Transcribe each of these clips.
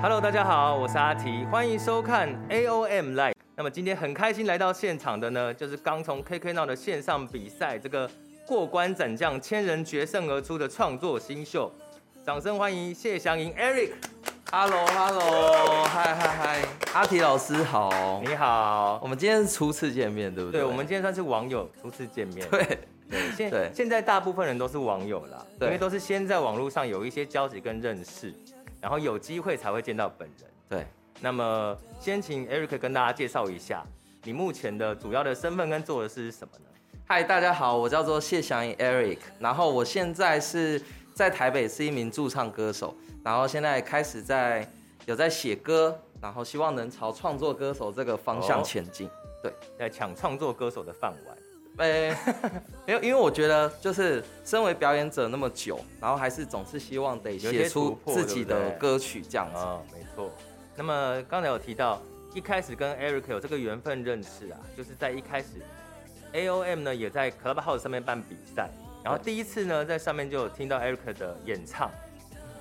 Hello，大家好，我是阿提，欢迎收看 AOM Live。那么今天很开心来到现场的呢，就是刚从 KK Now 的线上比赛这个过关斩将，千人决胜而出的创作新秀，掌声欢迎谢祥莹 Eric。Hello，Hello，嗨嗨嗨，阿提老师好，你好，我们今天是初次见面，对不对？对，我们今天算是网友初次见面。对。对，现现在大部分人都是网友啦，因为都是先在网络上有一些交集跟认识，然后有机会才会见到本人。对，那么先请 Eric 跟大家介绍一下，你目前的主要的身份跟做的事是什么呢？嗨，大家好，我叫做谢祥莹 Eric，然后我现在是在台北是一名驻唱歌手，然后现在开始在有在写歌，然后希望能朝创作歌手这个方向前进。哦、对，在抢创作歌手的饭碗。哎，因为因为我觉得，就是身为表演者那么久，然后还是总是希望得写出自己的歌曲这样子。哦，没错。那么刚才有提到，一开始跟 Eric 有这个缘分认识啊，就是在一开始，AOM 呢也在 Clubhouse 上面办比赛，然后第一次呢在上面就有听到 Eric 的演唱，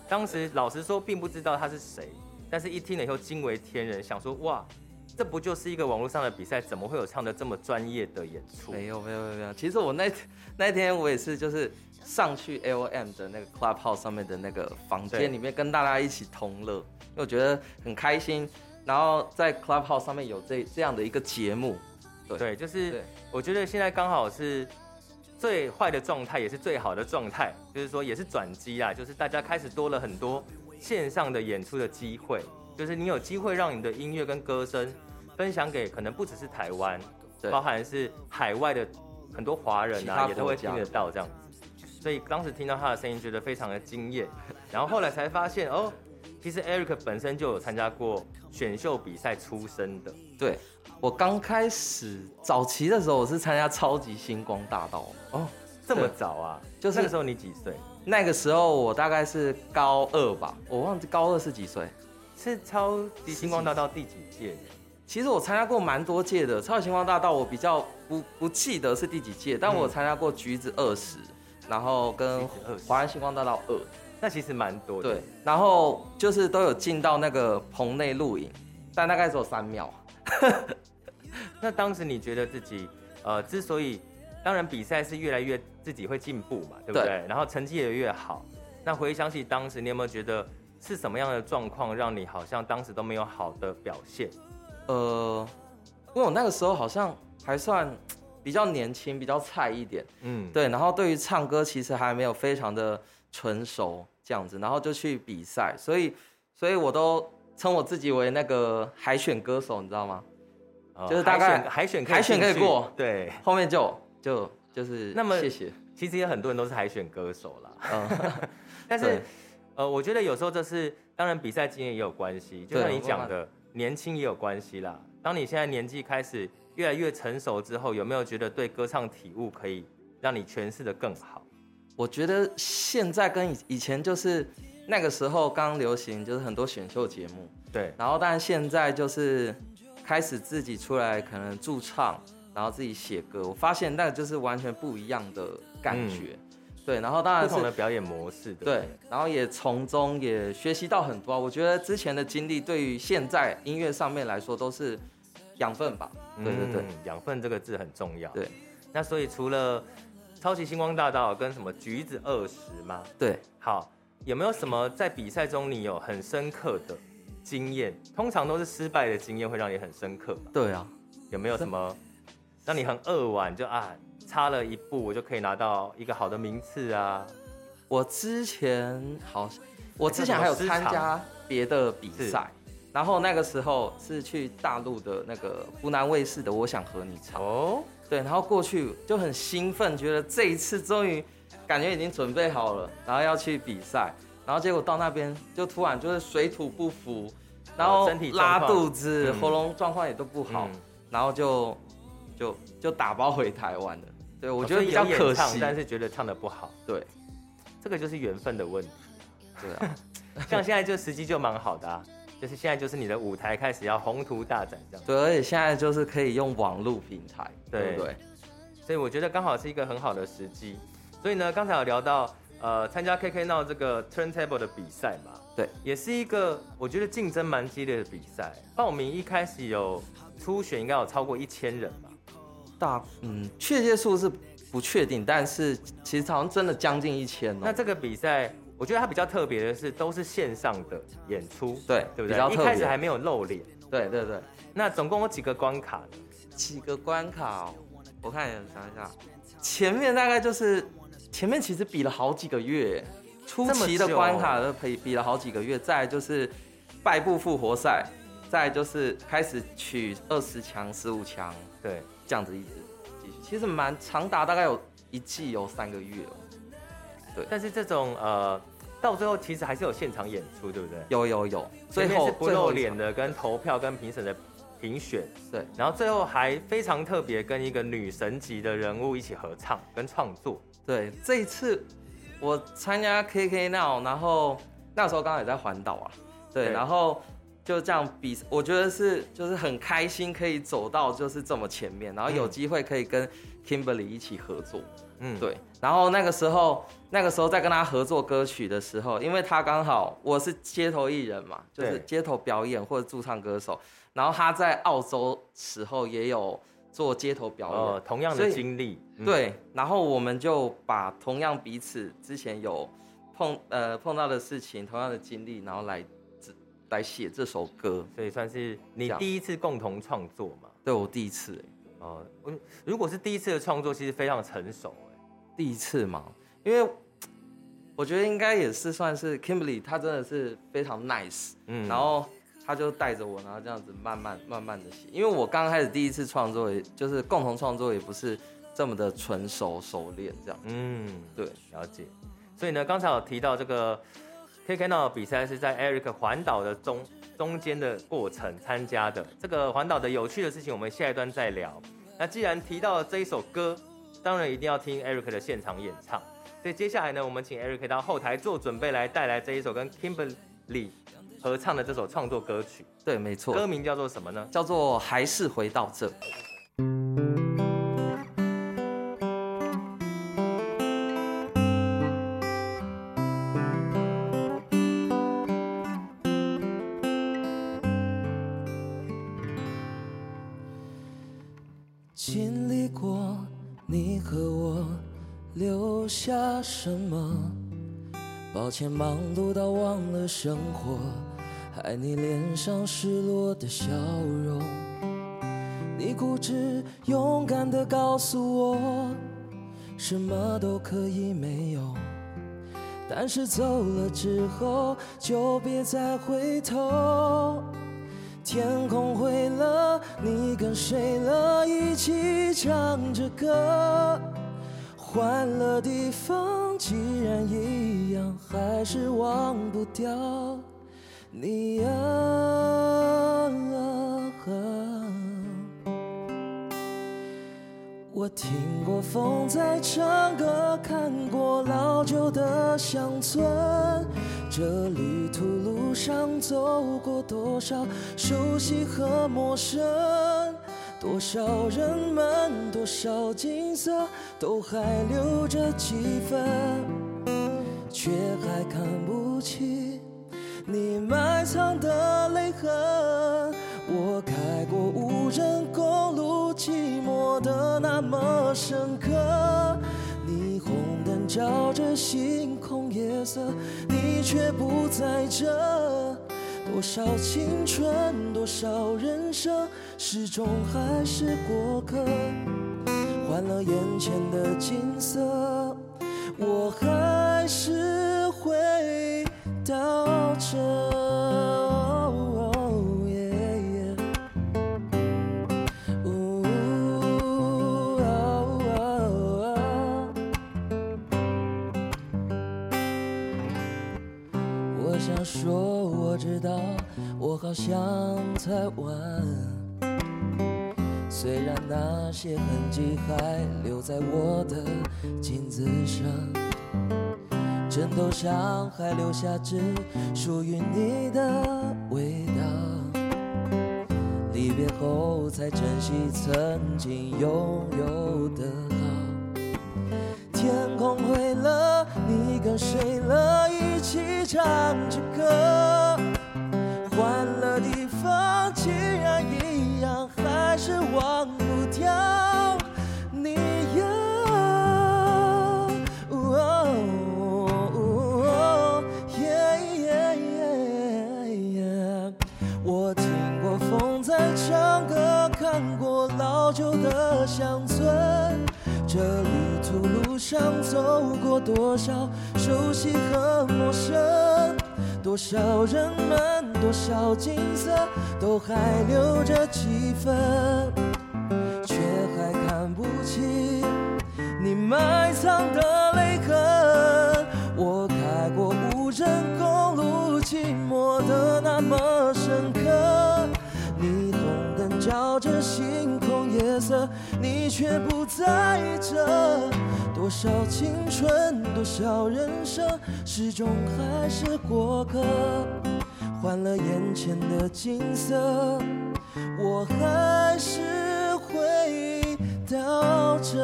当时老实说并不知道他是谁，但是一听了以后惊为天人，想说哇。这不就是一个网络上的比赛，怎么会有唱的这么专业的演出？没有没有没有，其实我那那天我也是，就是上去 L O M 的那个 Clubhouse 上面的那个房间里面跟大家一起同乐，因为我觉得很开心。然后在 Clubhouse 上面有这这样的一个节目，对，对就是我觉得现在刚好是最坏的状态，也是最好的状态，就是说也是转机啊，就是大家开始多了很多线上的演出的机会。就是你有机会让你的音乐跟歌声分享给可能不只是台湾，包含是海外的很多华人啊，也都会听得到这样子。所以当时听到他的声音，觉得非常的惊艳。然后后来才发现，哦，其实 Eric 本身就有参加过选秀比赛出身的。对，我刚开始早期的时候，我是参加超级星光大道。哦，这么早啊？就是那个时候你几岁？那个时候我大概是高二吧，我忘记高二是几岁。是超级星光大道第几届？其实我参加过蛮多届的。超级星光大道我比较不不记得是第几届，但我参加过橘子二十，然后跟华安星光大道二，那其实蛮多的。对，然后就是都有进到那个棚内录影，但大概只有三秒。那当时你觉得自己呃，之所以当然比赛是越来越自己会进步嘛，对不对？对，然后成绩也越好。那回想起当时，你有没有觉得？是什么样的状况让你好像当时都没有好的表现？呃，因为我那个时候好像还算比较年轻，比较菜一点，嗯，对。然后对于唱歌其实还没有非常的纯熟这样子，然后就去比赛，所以，所以我都称我自己为那个海选歌手，你知道吗？哦、就是大概海选海选可以过，对，后面就就就是那么谢谢。其实有很多人都是海选歌手啦，嗯，但是。呃，我觉得有时候这是当然，比赛经验也有关系，就像你讲的，年轻也有关系啦。当你现在年纪开始越来越成熟之后，有没有觉得对歌唱体悟可以让你诠释的更好？我觉得现在跟以以前就是那个时候刚流行，就是很多选秀节目，对。然后，但现在就是开始自己出来可能驻唱，然后自己写歌，我发现那个就是完全不一样的感觉。嗯对，然后当然是不同的表演模式，对，对，然后也从中也学习到很多。我觉得之前的经历对于现在音乐上面来说都是养分吧。对对对，嗯，养分这个字很重要。对，那所以除了超级星光大道跟什么橘子二十吗？对，好，有没有什么在比赛中你有很深刻的经验？通常都是失败的经验会让你很深刻。对啊，有没有什么让你很扼腕就啊？差了一步，我就可以拿到一个好的名次啊！我之前好，我之前还有参加别的比赛，然后那个时候是去大陆的那个湖南卫视的《我想和你唱》哦，对，然后过去就很兴奋，觉得这一次终于感觉已经准备好了，然后要去比赛，然后结果到那边就突然就是水土不服，然后拉肚子、嗯、喉咙状况也都不好，嗯、然后就就就打包回台湾了。对，我觉得比较可惜，但是觉得唱的不好。对，这个就是缘分的问题。对啊，像现在就时机就蛮好的啊，就是现在就是你的舞台开始要宏图大展这样。对，而且现在就是可以用网络平台，对，对不对？所以我觉得刚好是一个很好的时机。所以呢，刚才有聊到呃参加 KK Now 这个 Turntable 的比赛嘛，对，也是一个我觉得竞争蛮激烈的比赛。报名一开始有初选，应该有超过一千人吧？大嗯，确切数是不确定，但是其实好像真的将近一千哦。那这个比赛，我觉得它比较特别的是，都是线上的演出，对对不对？一开始还没有露脸，对对对。那总共有几个关卡？几个关卡哦？我看一下，想一下，前面大概就是前面其实比了好几个月，初期的关卡都比比了好几个月，再就是败部复活赛，再就是开始取二十强、十五强，对，这样子一直继续，其实蛮长达大概有一季有三个月哦。对，但是这种呃。到最后其实还是有现场演出，对不对？有有有，最后是不露脸的，跟投票跟评审的评选，对。然后最后还非常特别，跟一个女神级的人物一起合唱跟创作。对，这一次我参加 KK Now，然后那时候刚好也在环岛啊，对，对。然后就这样比，我觉得是就是很开心可以走到就是这么前面，然后有机会可以跟 Kimberly 一起合作。嗯，对。然后那个时候，那个时候在跟他合作歌曲的时候，因为他刚好我是街头艺人嘛，就是街头表演或者驻唱歌手。然后他在澳洲时候也有做街头表演，哦、同样的经历。嗯、对，然后我们就把同样彼此之前有碰呃碰到的事情，同样的经历，然后来来写这首歌。所以算是你第一次共同创作嘛？对，我第一次。哦，如果是第一次的创作，其实非常成熟。第一次嘛，因为我觉得应该也是算是 Kimberly，他真的是非常 nice，嗯，然后他就带着我，然后这样子慢慢慢慢的写。因为我刚开始第一次创作，也就是共同创作，也不是这么的纯熟熟练这样。嗯，对，了解。所以呢，刚才有提到这个 KK Now 的比赛是在 Eric 环岛的中中间的过程参加的。这个环岛的有趣的事情，我们下一段再聊。那既然提到了这一首歌。当然一定要听 Eric 的现场演唱，所以接下来呢，我们请 Eric 到后台做准备，来带来这一首跟 Kimberly 合唱的这首创作歌曲。对，没错。歌名叫做什么呢？叫做还是回到这。经历过，你和我留下什么抱歉，忙碌到忘了生活，害你脸上失落的笑容。你固执勇敢地告诉我，什么都可以没有，但是走了之后就别再回头。天空灰了，你跟谁了？一起唱着歌。换了地方，既然一样，还是忘不掉你啊！我听过风在唱歌，看过老旧的乡村，这旅途路上走过多少熟悉和陌生。多少人们，多少景色，都还留着几分，却还看不清你埋藏的泪痕。我开过无人公路，寂寞的那么深刻。霓虹灯照星空夜色，你却不在这。多少青春，多少人生，始终还是过客。换了眼前的景色，我还是回到这。我好像在玩，虽然那些痕迹还留在我的镜子上，枕头上还留下只属于你的味道。离别后才珍惜曾经拥有的好，天空灰了，你。跟谁了一起唱着歌，换了地方，既然一样，还是忘不掉你呀。我听过风在唱歌，看过老旧的乡村。这旅途路上走过多少熟悉和陌生，多少人们，多少景色，都还留着几分，却还看不清你埋藏的泪痕。我开过无人公路，寂寞的那么深刻，霓虹灯照着星空夜色。你却不在这，多少青春，多少人生，始终还是过客。换了眼前的景色，我还是回到这，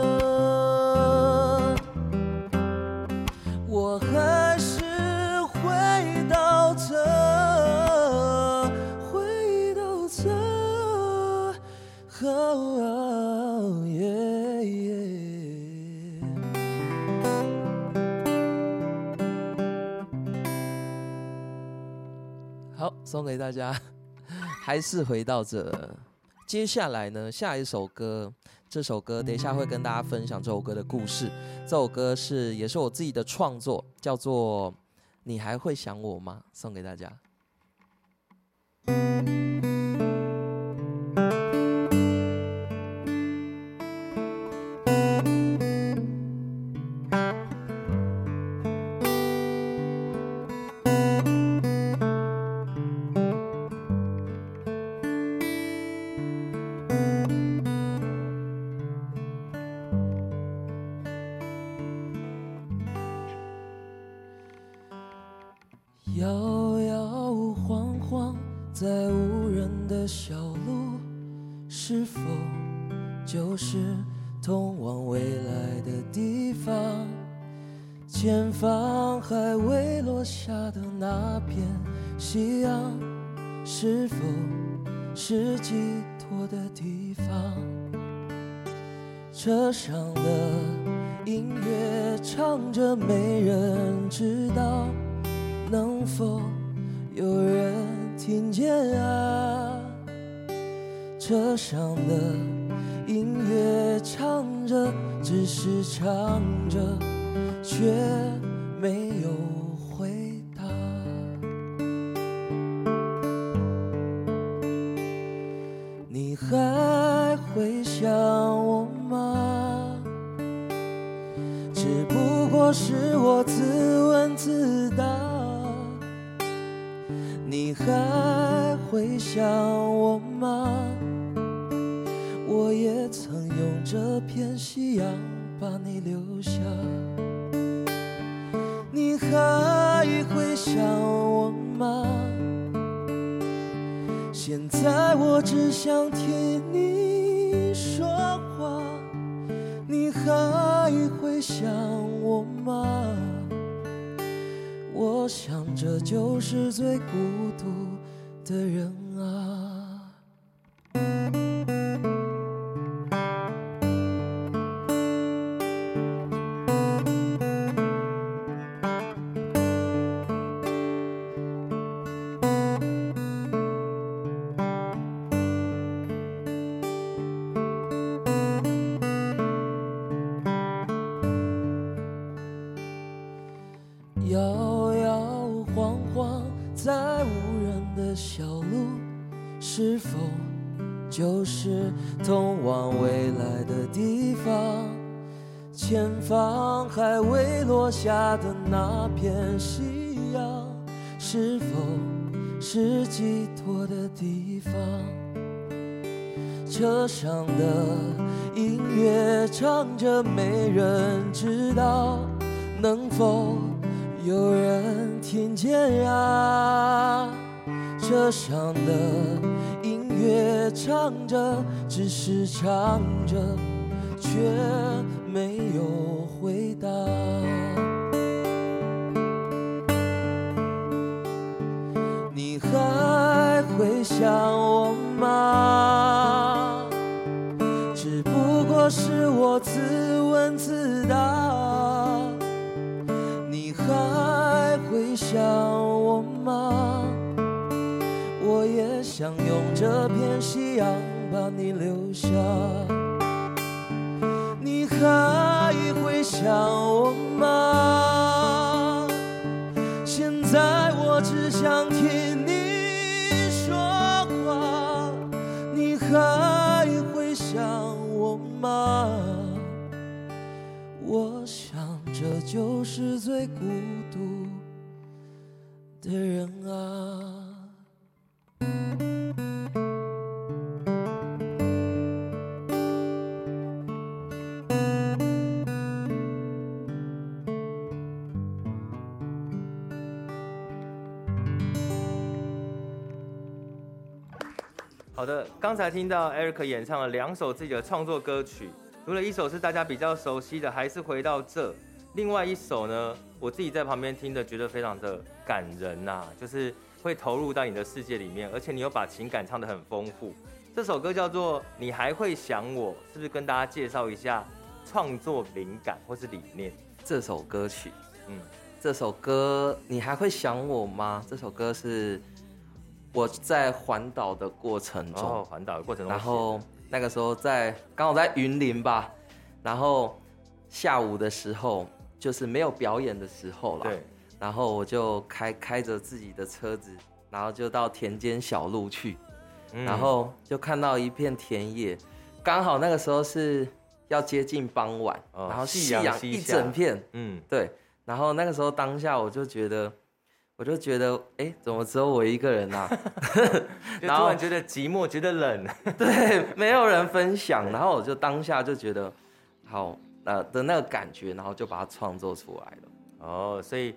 送给大家，还是回到这。接下来呢，下一首歌，这首歌等一下会跟大家分享这首歌的故事。这首歌是也是我自己的创作，叫做《你还会想我吗》，送给大家。我也曾用这片夕阳把你留下。你还会想我吗？现在我只想听你说话。你还会想我吗？我想这就是最孤独的人啊。的音乐唱着没人知道能否有人听见啊？车上的音乐唱着只是唱着却没有回答。你还会想想用这片夕阳把你留下。你还会想我吗？现在我只想听你说话。你还会想我吗？我想这就是最孤独的人啊。好的，刚才听到 Eric 演唱了两首自己的创作歌曲，除了一首是大家比较熟悉的，还是回到这。另外一首呢，我自己在旁边听的，觉得非常的感人呐、就是会投入到你的世界里面，而且你又把情感唱得很丰富。这首歌叫做《你还会想我》，是不是跟大家介绍一下创作灵感或是理念？这首歌曲，嗯，这首歌你还会想我吗？这首歌是。我在环岛的过程中，哦，环岛的过程中，然后那个时候在刚好在云林吧，然后下午的时候就是没有表演的时候了，对，然后我就开开着自己的车子，然后就到田间小路去，嗯，然后就看到一片田野，刚好那个时候是要接近傍晚，哦，然后夕阳一整片，嗯，对，然后那个时候当下我就觉得。我就觉得，哎、欸，怎么只有我一个人啊？然后觉得寂寞，觉得冷，对，没有人分享。然后我就当下就觉得，好，呃的那个感觉，然后就把它创作出来了。哦，所以，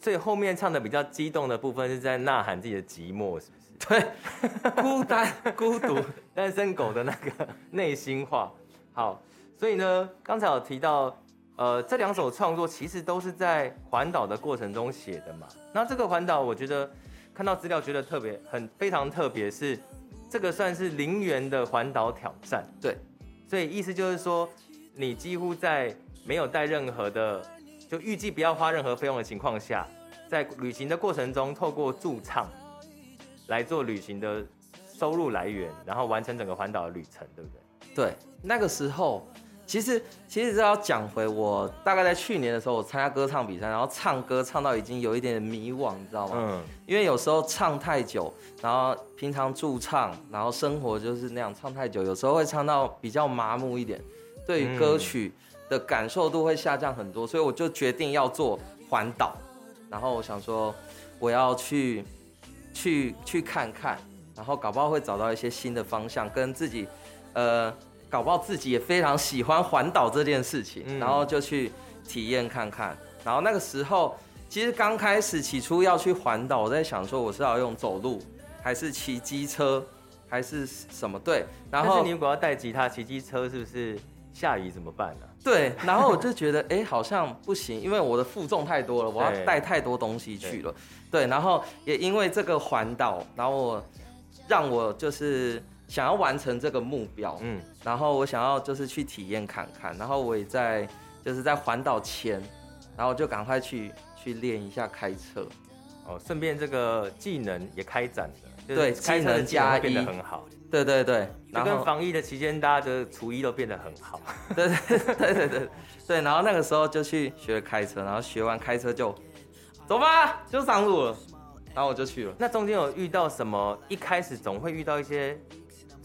所以后面唱的比较激动的部分是在呐喊自己的寂寞，是不是？对，孤单、孤独、单身狗的那个内心话。好，所以呢，刚才有提到。呃，这两首创作其实都是在环岛的过程中写的嘛。那这个环岛，我觉得看到资料觉得特别，很非常特别，是这个算是零元的环岛挑战。对，所以意思就是说，你几乎在没有带任何的，就预计不要花任何费用的情况下，在旅行的过程中，透过驻唱来做旅行的收入来源，然后完成整个环岛的旅程，对不对？对，那个时候。其实，其实这要讲回我大概在去年的时候，我参加歌唱比赛，然后唱歌唱到已经有一点迷惘，你知道吗？嗯。因为有时候唱太久，然后平常驻唱，然后生活就是那样唱太久，有时候会唱到比较麻木一点，对于歌曲的感受度会下降很多，所以我就决定要做环岛，然后我想说我要去去去看看，然后搞不好会找到一些新的方向，跟自己呃。搞不好自己也非常喜欢环岛这件事情，嗯、然后就去体验看看。然后那个时候，其实刚开始起初要去环岛，我在想说我是要用走路，还是骑机车，还是什么？对。然后但是你如果要带吉他、骑机车，是不是下雨怎么办呢、啊？对。然后我就觉得，哎，好像不行，因为我的负重太多了，我要带太多东西去了。对。对，然后也因为这个环岛，然后我让我就是。想要完成这个目标，嗯，然后我想要就是去体验看看，然后我也在就是在环岛前，然后就赶快去去练一下开车，哦，顺便这个技能也开展了，对，开车的技能变得很好，对对对，然后跟防疫的期间，大家的厨艺都变得很好，对对对对对对，然后那个时候就去学开车，然后学完开车就走吧，就上路了，然后我就去了。那中间有遇到什么？一开始总会遇到一些。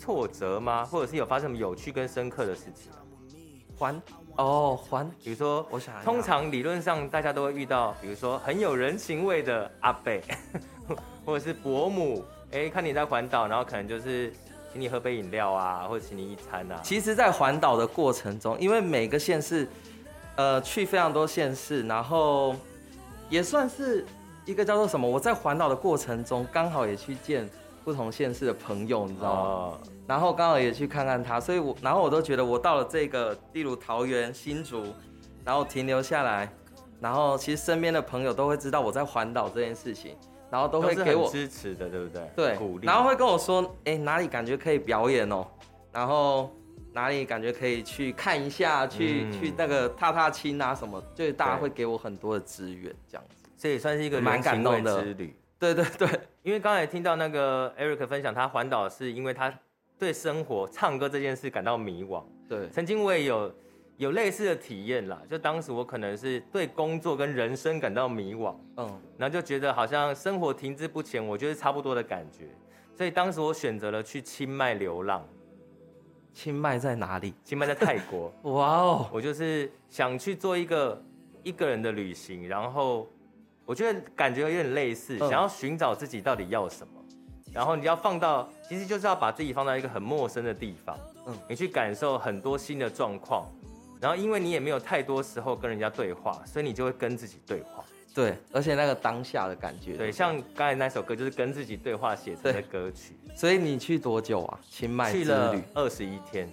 挫折吗？或者是有发生什么有趣跟深刻的事情吗？环哦环，比如说，我想通常理论上大家都会遇到，比如说很有人情味的阿伯，或者是伯母，哎、欸，看你在环岛，然后可能就是请你喝杯饮料啊，或者请你一餐啊。其实，在环岛的过程中，因为每个县市，呃，去非常多县市，然后也算是一个叫做什么？我在环岛的过程中，刚好也去见不同县市的朋友，你知道吗？哦。然后刚好也去看看他，所以我然后我都觉得我到了这个，例如桃园、新竹，然后停留下来，然后其实身边的朋友都会知道我在环岛这件事情，然后都会给我支持的，对不对？对，鼓励，然后会跟我说，哎，哪里感觉可以表演哦，然后哪里感觉可以去看一下，去、嗯、去那个踏踏青啊什么，就是大家会给我很多的资源，这样子，这也算是一个蛮感动的。之旅。对 对对，因为刚才听到那个 Eric 分享，他环岛是因为他对生活、唱歌这件事感到迷惘。对，曾经我也有有类似的体验啦，就当时我可能是对工作跟人生感到迷惘，嗯，然后就觉得好像生活停滞不前，我觉得差不多的感觉，所以当时我选择了去清迈流浪。清迈在哪里？清迈在泰国。哇哦，我就是想去做一个一个人的旅行，然后。我觉得感觉有点类似，想要寻找自己到底要什么，然后你要放到，其实就是要把自己放到一个很陌生的地方，嗯，你去感受很多新的状况，然后因为你也没有太多时候跟人家对话，所以你就会跟自己对话，对，而且那个当下的感觉，对，像刚才那首歌就是跟自己对话写成的歌曲。所以你去多久啊？清迈之旅？去了二十一天，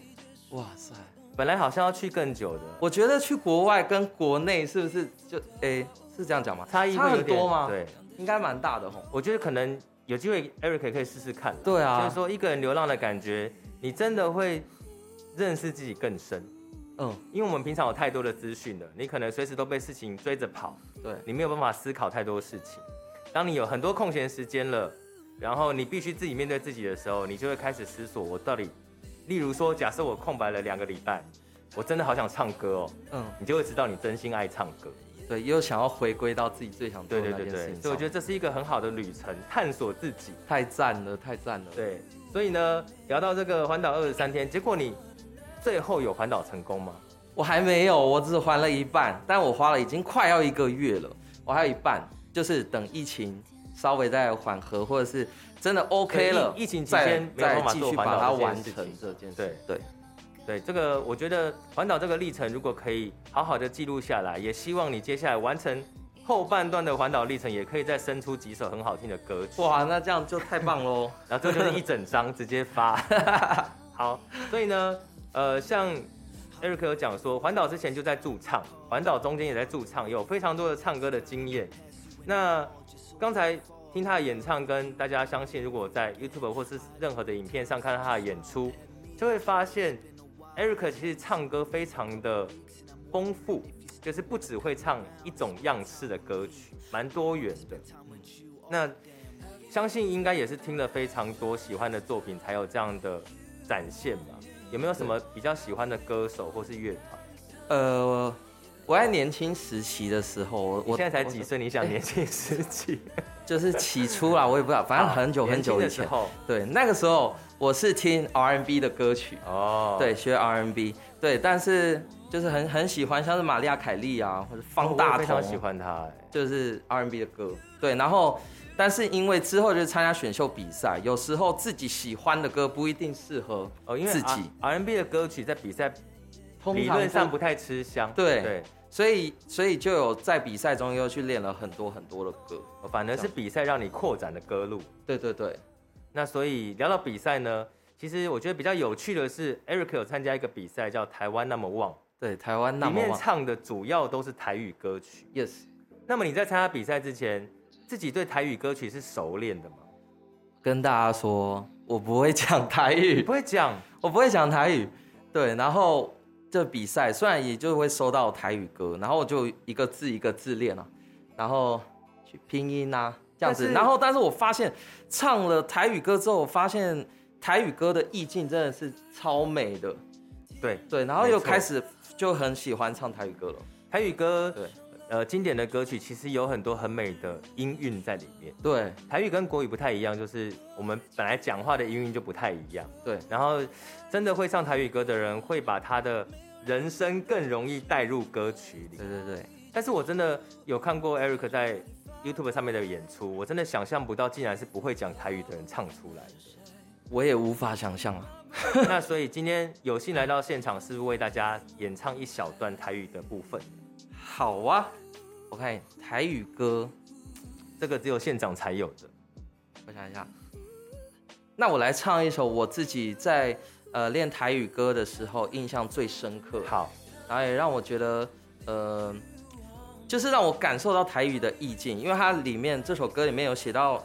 哇塞，本来好像要去更久的，我觉得去国外跟国内是不是就诶？欸是这样讲吗？差异差很多吗？对，应该蛮大的吼。我觉得可能有机会，Eric 可以试试看。对啊，就是说一个人流浪的感觉，你真的会认识自己更深。嗯，因为我们平常有太多的资讯了，你可能随时都被事情追着跑。对，你没有办法思考太多事情。当你有很多空闲时间了，然后你必须自己面对自己的时候，你就会开始思索：我到底，例如说，假设我空白了两个礼拜，我真的好想唱歌哦。嗯，你就会知道你真心爱唱歌。对，又想要回归到自己最想做的那件事情。对对对对，所以我觉得这是一个很好的旅程，探索自己，太赞了，太赞了。对，所以呢，聊到这个环岛二十三天，结果你最后有环岛成功吗？我还没有，我只环了一半，但我花了已经快要一个月了，我还有一半，就是等疫情稍微再缓和，或者是真的 OK 了，疫情期间没有办法做环岛，把它完成这件事。对对。对这个，我觉得环岛这个历程，如果可以好好的记录下来，也希望你接下来完成后半段的环岛历程，也可以再生出几首很好听的歌曲。哇，那这样就太棒喽！然后这就是一整张直接发。好，所以呢，呃，像 Eric 有讲说，环岛之前就在驻唱，环岛中间也在驻唱，有非常多的唱歌的经验。那刚才听他的演唱，跟大家相信，如果在 YouTube 或是任何的影片上看到他的演出，就会发现。Eric 其实唱歌非常的丰富，就是不只会唱一种样式的歌曲，蛮多元的。那相信应该也是听了非常多喜欢的作品，才有这样的展现吧？有没有什么比较喜欢的歌手或是乐团？呃，我在年轻时期的时候，我现在才几岁？你想年轻时期？就是起初啦，我也不知道，反正很久很久以前。对，那个时候。我是听 R N B 的歌曲。哦，对，学 R N B，对，但是就是很很喜欢，像是玛利亚凯莉啊，或者方大同，非常喜欢他，就是 R N B 的歌，对，然后但是因为之后就是参加选秀比赛，有时候自己喜欢的歌不一定适合哦，因为自己。R&B 的歌曲在比赛理论上不太吃香，对对，所以所以就有在比赛中又去练了很多很多的歌，反而是比赛让你扩展的歌路，对对对。那所以聊到比赛呢，其实我觉得比较有趣的是，Eric 有参加一个比赛叫台湾 Number One，对，台湾 Number One 里面唱的主要都是台语歌曲。Yes。那么你在参加比赛之前，自己对台语歌曲是熟练的吗？跟大家说，我不会讲台语，不会讲，我不会讲台语。对，然后这比赛虽然也就会收到台语歌，然后我就一个字一个字练啊，然后去拼音啊。这样子，然后但是我发现唱了台语歌之后，我发现台语歌的意境真的是超美的，对对，然后又开始就很喜欢唱台语歌了。台语歌，对，呃，经典的歌曲其实有很多很美的音韵在里面。对，台语跟国语不太一样，就是我们本来讲话的音韵就不太一样。对，然后真的会唱台语歌的人，会把他的人生更容易带入歌曲里。对对对，但是我真的有看过 Eric 在。YouTube 上面的演出，我真的想象不到，竟然是不会讲台语的人唱出来的。我也无法想象啊。那所以今天有幸来到现场，是为大家演唱一小段台语的部分？好啊，我看台语歌，这个只有现场才有的。我想一下，那我来唱一首我自己在呃练台语歌的时候印象最深刻，好，然后也让我觉得呃。就是让我感受到台语的意境，因为它里面这首歌里面有写到，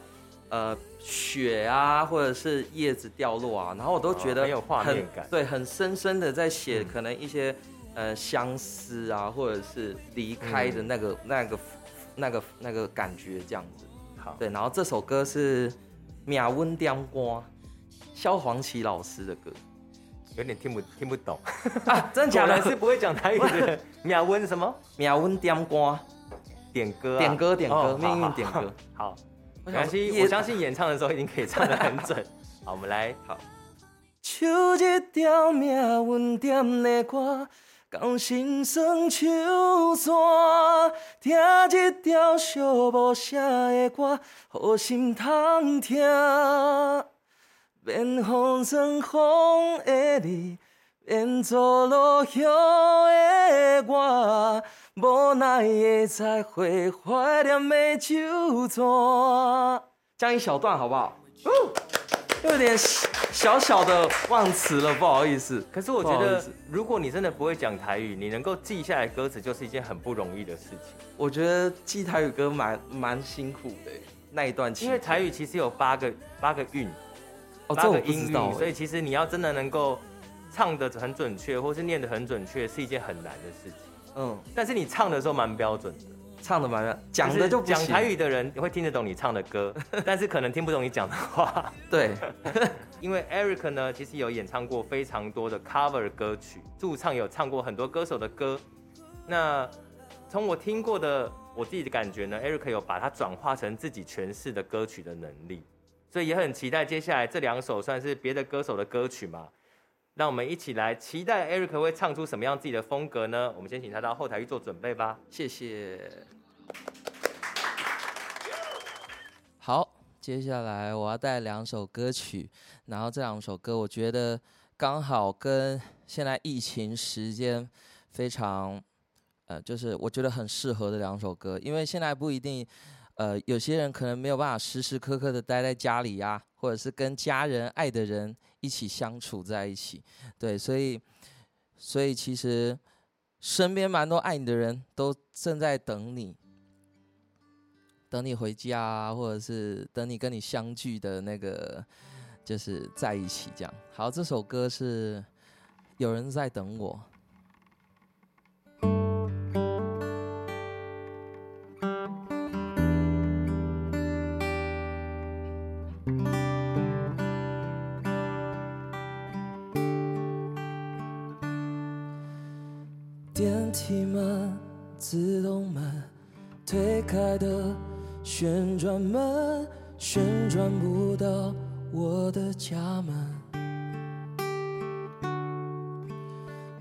呃，雪啊，或者是叶子掉落啊，然后我都觉得很、哦、有画面感，对，很深深的在写可能一些、嗯、呃相思啊，或者是离开的那个、嗯、那个那个那个感觉这样子。好，对，然后这首歌是秒温点歌，萧煌奇老师的歌。有点听不听不懂啊！真的假的？是不会讲台语的。秒温什么？秒温点歌，点歌，点歌，点歌，命运点歌。好，我相信，我相信演唱的时候一定可以唱得很准。好，我们来。好。唱一条命运点的歌，讲心酸唱山，听一条寂寞写的歌，好心通听。免风霜风的你，免走路乡的我，无奈的才会怀念的酒庄。讲一小段好不好？哦，有点小小的忘词了，不好意思。可是我觉得，如果你真的不会讲台语，你能够记下来歌词，就是一件很不容易的事情。我觉得记台语歌蛮蛮辛苦的，那一段因为台语其实有八个八个韵。哦，这个音韵，所以其实你要真的能够唱的很准确，或是念的很准确，是一件很难的事情。嗯，但是你唱的时候蛮标准的，唱的蛮标准，讲的就讲台语的人会听得懂你唱的歌，但是可能听不懂你讲的话。对，因为 Eric 呢，其实有演唱过非常多的 cover 歌曲，驻唱有唱过很多歌手的歌。那从我听过的我自己的感觉呢，Eric 有把它转化成自己诠释的歌曲的能力。所以也很期待接下来这两首算是别的歌手的歌曲嘛，让我们一起来期待 Eric 会唱出什么样自己的风格呢？我们先请他到后台去做准备吧。谢谢。好，接下来我要带两首歌曲，然后这两首歌我觉得刚好跟现在疫情时间非常，呃，就是我觉得很适合的两首歌，因为现在不一定。呃，有些人可能没有办法时时刻刻的待在家里呀，或者是跟家人、爱的人一起相处在一起，对，所以，所以其实身边蛮多爱你的人都正在等你，等你回家，或者是等你跟你相聚的那个，就是在一起这样。好，这首歌是有人在等我。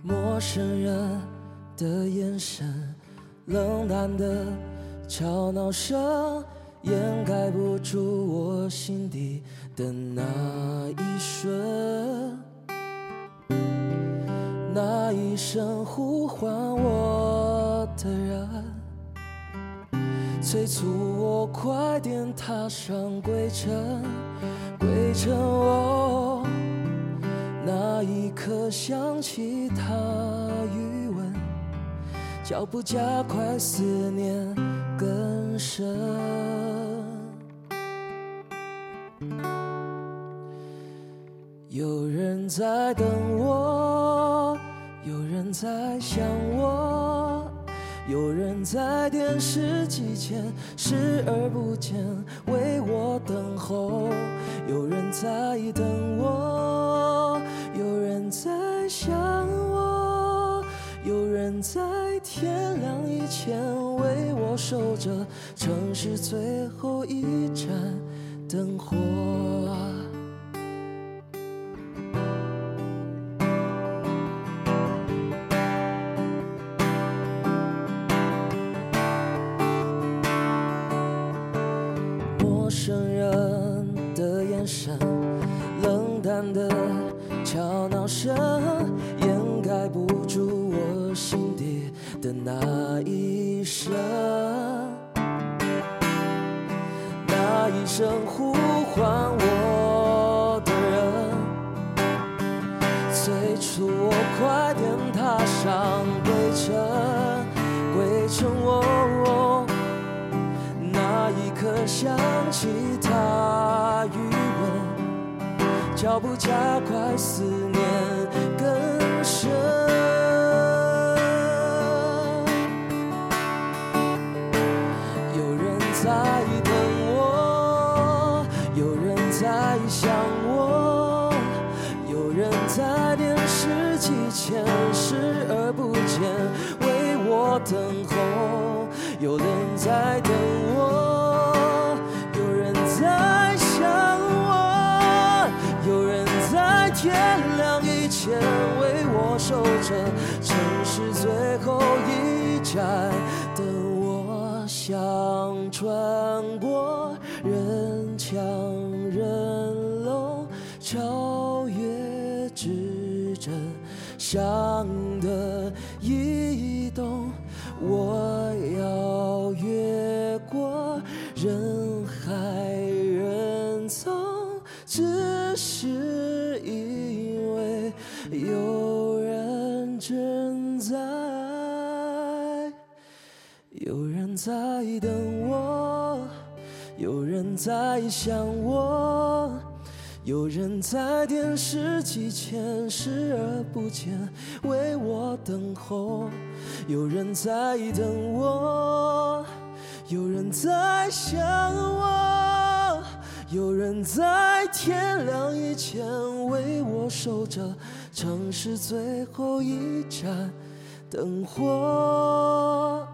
陌生人的眼神，冷淡的吵闹声，掩盖不住我心底的那一瞬，那一声呼唤我的人。催促我快点踏上归程，归程哦。那一刻想起他余温，脚步加快，思念更深。有人在等我，有人在想我。有人在电视机前视而不见，为我等候。有人在等我，人在想我，有人在天亮以前为我守着城市最后一盏灯火。声掩盖不住我心底的那一声那一声呼唤我的人催促我快点踏上归程归程喔那一刻想起他。脚步加快，思念更深。有人在等我，有人在想我，有人在电视机前视而不见，为我等候。有人在这城市最后一站，等我想穿过人墙人龙，超越指针上的移动。我要越过人海人丛，只是因为有有人在等我，有人在想我。有人在电视机前视而不见，为我等候；有人在等我，有人在想我，有人在天亮以前为我守着城市最后一盏，灯火，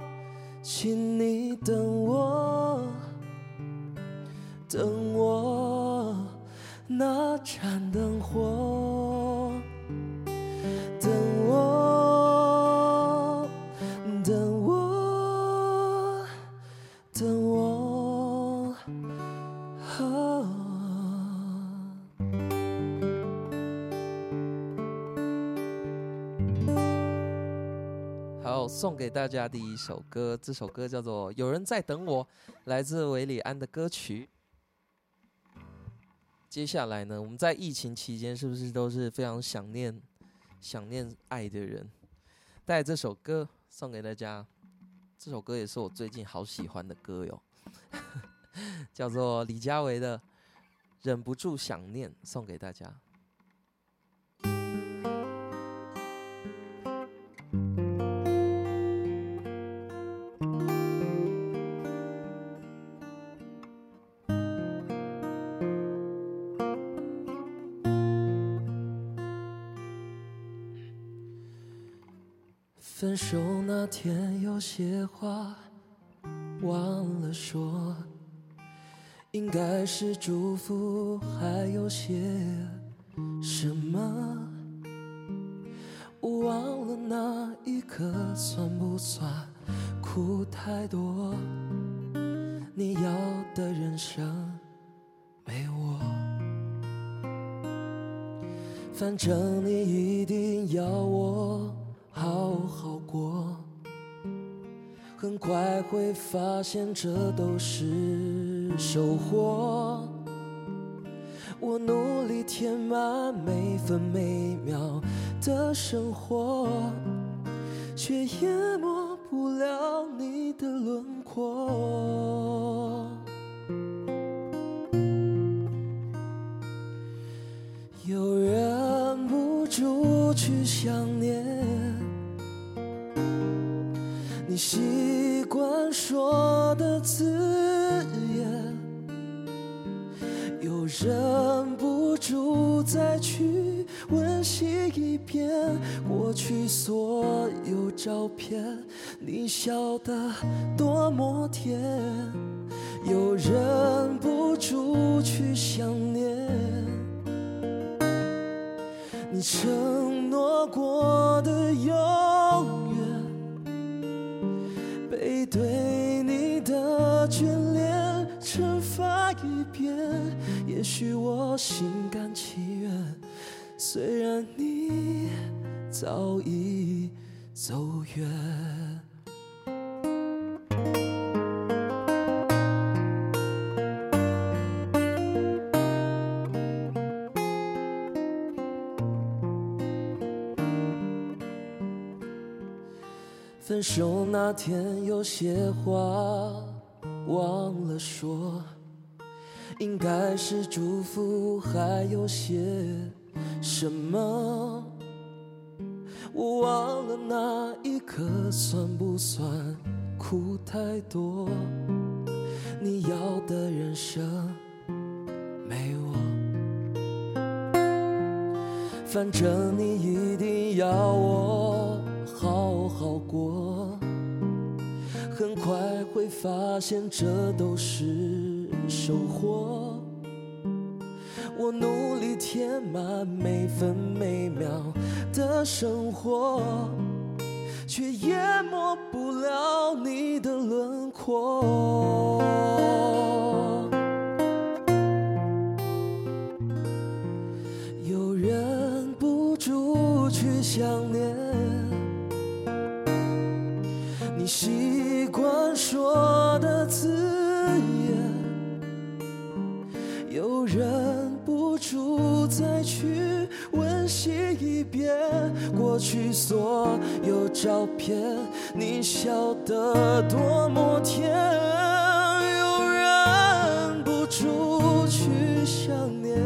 请你等我，等我。那盏灯火，送给大家第一首歌，这首歌叫做《有人在等我》，来自韦礼安的歌曲。接下来呢，我们在疫情期间是不是都是非常想念、想念爱的人？带这首歌送给大家，这首歌也是我最近好喜欢的歌哟，叫做李佳薇的《忍不住想念》，送给大家。手那天有些话忘了说，应该是祝福，还有些什么？我忘了那一刻算不算哭太多？你要的人生没我，反正你已快会发现这都是收获。我努力填满每分每秒的生活，却淹没不了你的轮廓。又忍不住去想念。习惯说的字眼，又忍不住再去温习一遍过去所有照片。你笑得多么甜，又忍不住去想念你承诺过的永远。背对你的眷恋，惩罚一遍，也许我心甘情愿。虽然你早已走远。分手那天有些话忘了说，应该是祝福，还有些什么？我忘了那一刻算不算哭太多？你要的人生没我，反正你一定要我好好过，很快会发现这都是收获。我努力填满每分每秒的生活，却淹没不了你的轮廓。又忍不住去想过去所有照片，你笑得多么甜，又忍不住去想念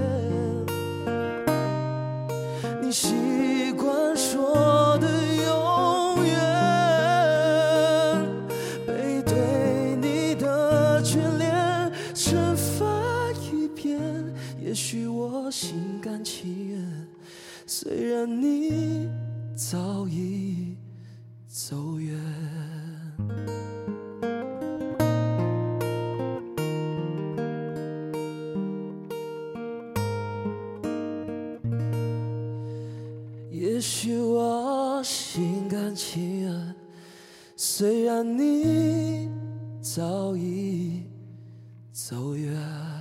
你习惯说的永远，背对你的眷恋，惩罚一遍，也许我。我心甘情愿，虽然你早已走远。也许我心甘情愿，虽然你早已走远。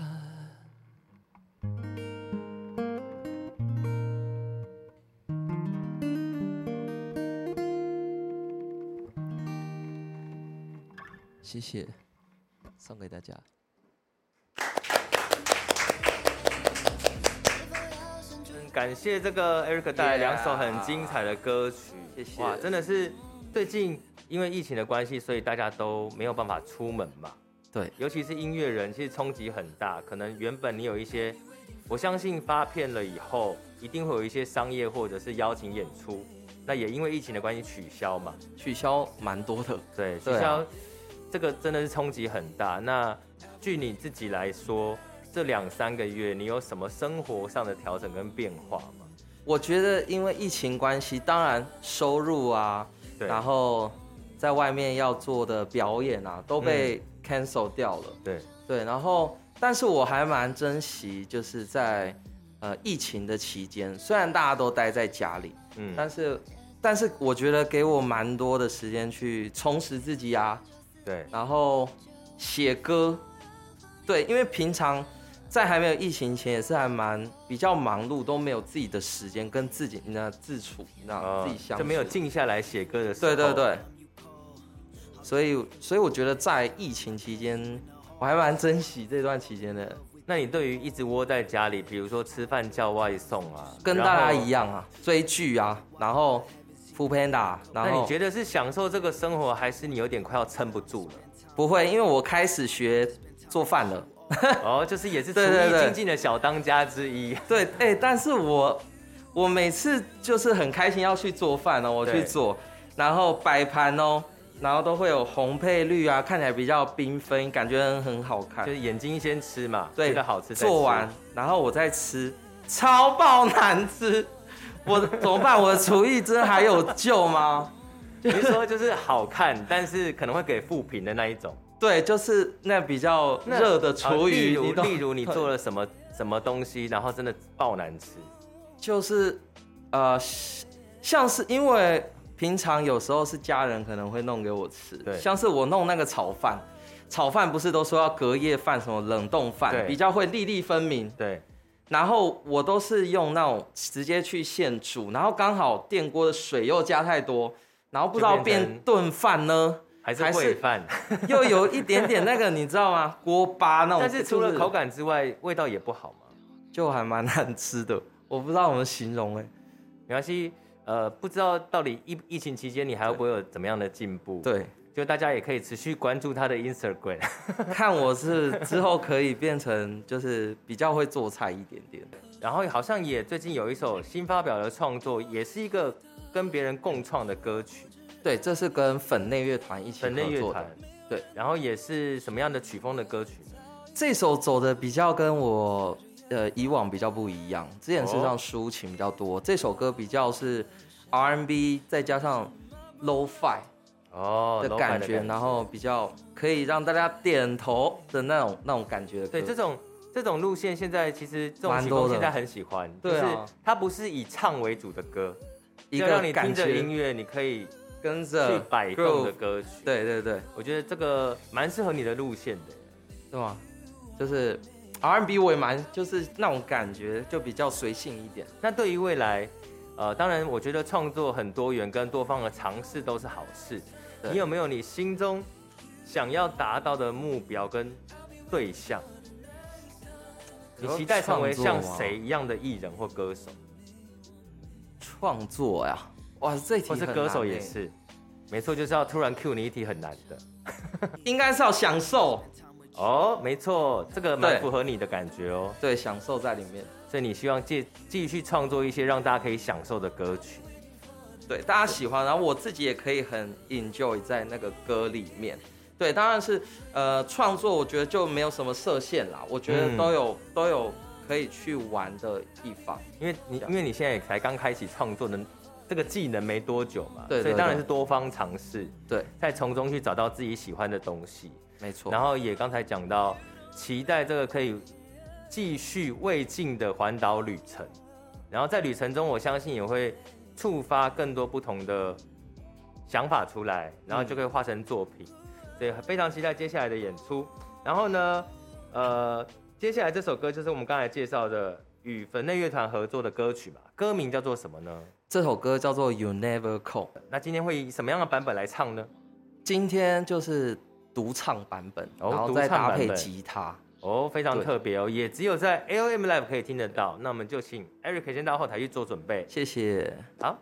谢谢，送给大家。感谢这个 Eric 带来两首很精彩的歌曲。谢谢。哇，真的是最近因为疫情的关系，所以大家都没有办法出门嘛。对。尤其是音乐人，其实冲击很大。可能原本你有一些，我相信发片了以后，一定会有一些商业或者是邀请演出。那也因为疫情的关系取消嘛，取消蛮多的。对，取消。这个真的是冲击很大。那据你自己来说，这两三个月你有什么生活上的调整跟变化吗？我觉得因为疫情关系，当然收入啊，对，然后在外面要做的表演啊都被 cancel 掉了。对对，然后但是我还蛮珍惜，就是在呃疫情的期间，虽然大家都待在家里，嗯，但是但是我觉得给我蛮多的时间去充实自己啊。对，然后写歌，对，因为平常在还没有疫情前也是还蛮比较忙碌，都没有自己的时间跟自己那自处，你知道、呃、自己相，就没有静下来写歌的时候。对对对，所以所以我觉得在疫情期间，我还蛮珍惜这段期间的。那你对于一直窝在家里，比如说吃饭叫外送啊，跟大家一样啊，追剧啊，然后。然后那你觉得是享受这个生活，还是你有点快要撑不住了？不会，因为我开始学做饭了。哦，就是也是厨艺精进的小当家之一。对，哎、欸，但是我我每次就是很开心要去做饭哦，我去做，然后摆盘哦，然后都会有红配绿啊，看起来比较缤纷，感觉很好看。就是眼睛先吃嘛，对，觉得好吃，做完然后我再吃，超爆难吃。我怎么办？我的厨艺真的还有救吗？比如说就是好看，但是可能会给负评的那一种。对，就是那比较热的厨艺。例如，例如你做了什么什么东西，然后真的爆难吃。就是呃，像是因为平常有时候是家人可能会弄给我吃，对，像是我弄那个炒饭，炒饭不是都说要隔夜饭，什么冷冻饭，比较会粒粒分明，对。然后我都是用那种直接去现煮，然后刚好电锅的水又加太多，然后不知道变炖饭呢，还是烩饭，又有一点点那个你知道吗？锅巴那种。但是除了口感之外，味道也不好嘛，就还蛮难吃的。我不知道怎么形容哎，没关系。呃，不知道到底疫疫情期间你还会不会有怎么样的进步？对，就大家也可以持续关注他的 Instagram，看我是之后可以变成就是比较会做菜一点点。然后好像也最近有一首新发表的创作，也是一个跟别人共创的歌曲。对，这是跟粉内乐团一起合作的。粉内乐团，对。然后也是什么样的曲风的歌曲呢？这首走的比较跟我呃以往比较不一样，之前是唱抒情比较多，这首歌比较是 R&B 再加上 Lo-Fi。哦的感觉，然后比较可以让大家点头的那种那种感觉。对，这种这种路线，现在其实这种曲风现在很喜欢。对啊，就是它不是以唱为主的歌，一个让你听着音乐，你可以跟着去摆动的歌曲。对对对，我觉得这个蛮适合你的路线的，是吗？就是 R&B 我也蛮，就是那种感觉就比较随性一点。那对于未来，呃，当然我觉得创作很多元跟多方的尝试都是好事。你有没有你心中想要达到的目标跟对象？你期待成为像谁一样的艺人或歌手？创作呀，哇，这题或是歌手也是，没错，就是要突然 cue 你一题很难的，应该是要享受。哦，没错，这个蛮符合你的感觉哦，对，享受在里面，所以你希望继继续创作一些让大家可以享受的歌曲。对，大家喜欢，然后我自己也可以很 enjoy 在那个歌里面。对，当然是呃创作，我觉得就没有什么设限啦，我觉得都有、嗯、都有可以去玩的地方。因为你因为你现在也才刚开始创作的这个技能没多久嘛，对，对，对，所以当然是多方尝试，对，再从中去找到自己喜欢的东西。没错。然后也刚才讲到，期待这个可以继续未尽的环岛旅程。然后在旅程中，我相信也会。触发更多不同的想法出来，然后就可以化成作品，所以非常期待接下来的演出。然后呢，呃，接下来这首歌就是我们刚才介绍的与粉内乐团合作的歌曲嘛，歌名叫做什么呢？这首歌叫做 You Never Call。那今天会以什么样的版本来唱呢？今天就是独唱版本，然后再搭配吉他。哦，非常特别哦，也只有在 AOM Live 可以听得到。那我们就请 Eric 先到后台去做准备，谢谢。好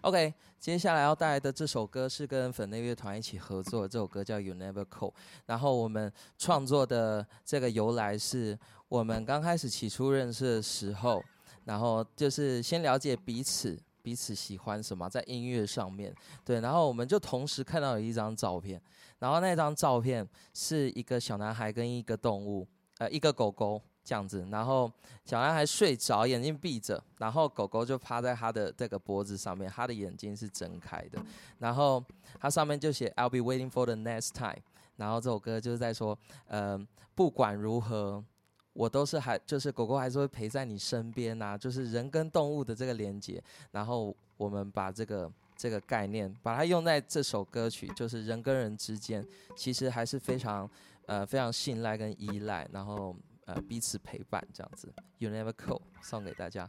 ，OK，接下来要带来的这首歌是跟粉内乐团一起合作的，这首歌叫 You Never Call。然后我们创作的这个由来是我们刚开始起初认识的时候，然后就是先了解彼此。彼此喜欢什么，在音乐上面对，然后我们就同时看到了一张照片，然后那张照片是一个小男孩跟一个动物，呃，一个狗狗这样子，然后小男孩睡着，眼睛闭着，然后狗狗就趴在他的这个脖子上面，他的眼睛是睁开的，然后它上面就写 I'll be waiting for the next time，然后这首歌就是在说，呃，不管如何。我都是还就是狗狗还是会陪在你身边呐、就是人跟动物的这个连接，然后我们把这个这个概念把它用在这首歌曲，就是人跟人之间其实还是非常呃非常信赖跟依赖，然后呃彼此陪伴这样子。You never go，送给大家。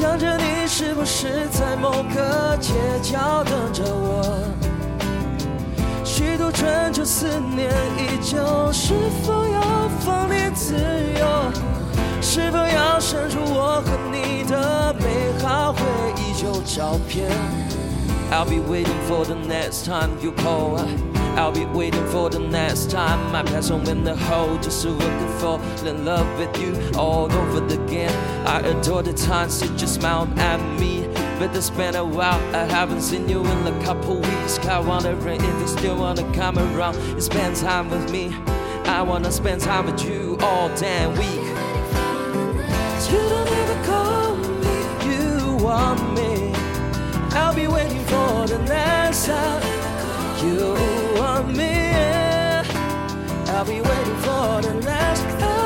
想着你是不是在某个街角等着我？虚度春秋思念依旧，是否要放你自由？是否要删除我和你的美好回忆旧照片？I'll be waiting for the next time you call. I'll be waiting for the next time I pass on in the hole Just so I can fall in love with you all over again. I adore the times you just smiled at me But it's been a while, I haven't seen you in a couple weeks. Got wondering if you still wanna come around and spend time with me. I wanna spend time with you all damn week. You don't ever call me, you want me. I'll be waiting for the next time you I'll be waiting for the last I'll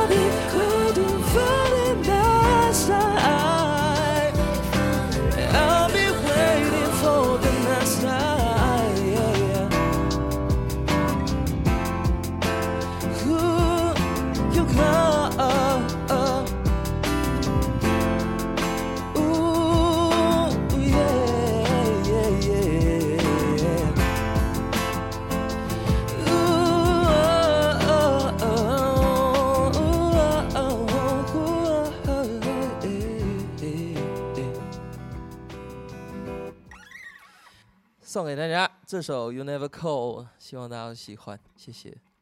送给大家这首《You Never Call》，希望大家喜欢，谢谢。